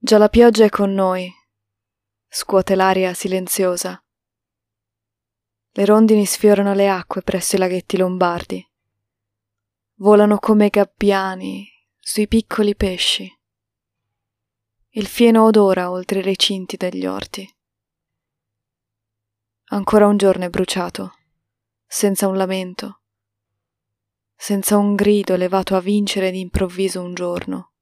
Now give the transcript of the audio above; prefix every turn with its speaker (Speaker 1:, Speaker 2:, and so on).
Speaker 1: Già la pioggia è con noi, scuote l'aria silenziosa. Le rondini sfiorano le acque presso i laghetti lombardi. Volano come gabbiani sui piccoli pesci. Il fieno odora oltre i recinti degli orti. Ancora un giorno è bruciato, senza un lamento, senza un grido levato a vincere d'improvviso un giorno.